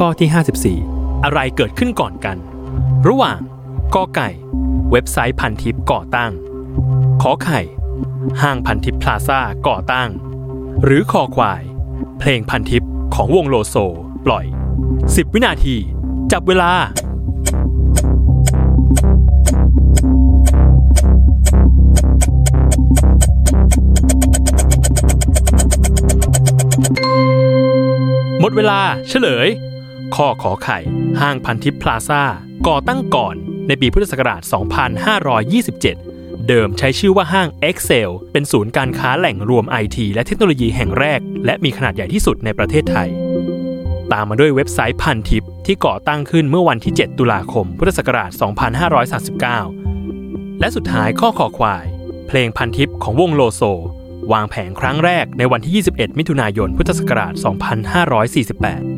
ข้อที่ 54 อะไรเกิดขึ้นก่อนกัน ระหว่างกอไก่ เว็บไซต์พันทิปก่อตั้ง ขอไข่ ห้างพันทิปพลาซ่าก่อตั้ง หรือคอควาย เพลงพันทิปของวงโลโซ ปล่อย 10 วินาที จับเวลาหมดเวลาเฉลย ข้อขอไข่ ห้างพันทิปพลาซ่า ก่อตั้งก่อนในปีพุทธศักราช 2527 เดิมใช้ชื่อว่าห้าง Excel เป็นศูนย์การค้าแหล่งรวมไอทีและเทคโนโลยีแห่งแรก และมีขนาดใหญ่ที่สุดในประเทศไทย ตามมาด้วยเว็บไซต์พันทิปที่ก่อตั้งขึ้นเมื่อวันที่ 7 ตุลาคม พุทธศักราช 2539 และสุดท้ายข้อขอควาย เพลงพันทิปของวงโลโซ วางแผงครั้งแรกในวันที่ 21 มิถุนายน พุทธศักราช 2548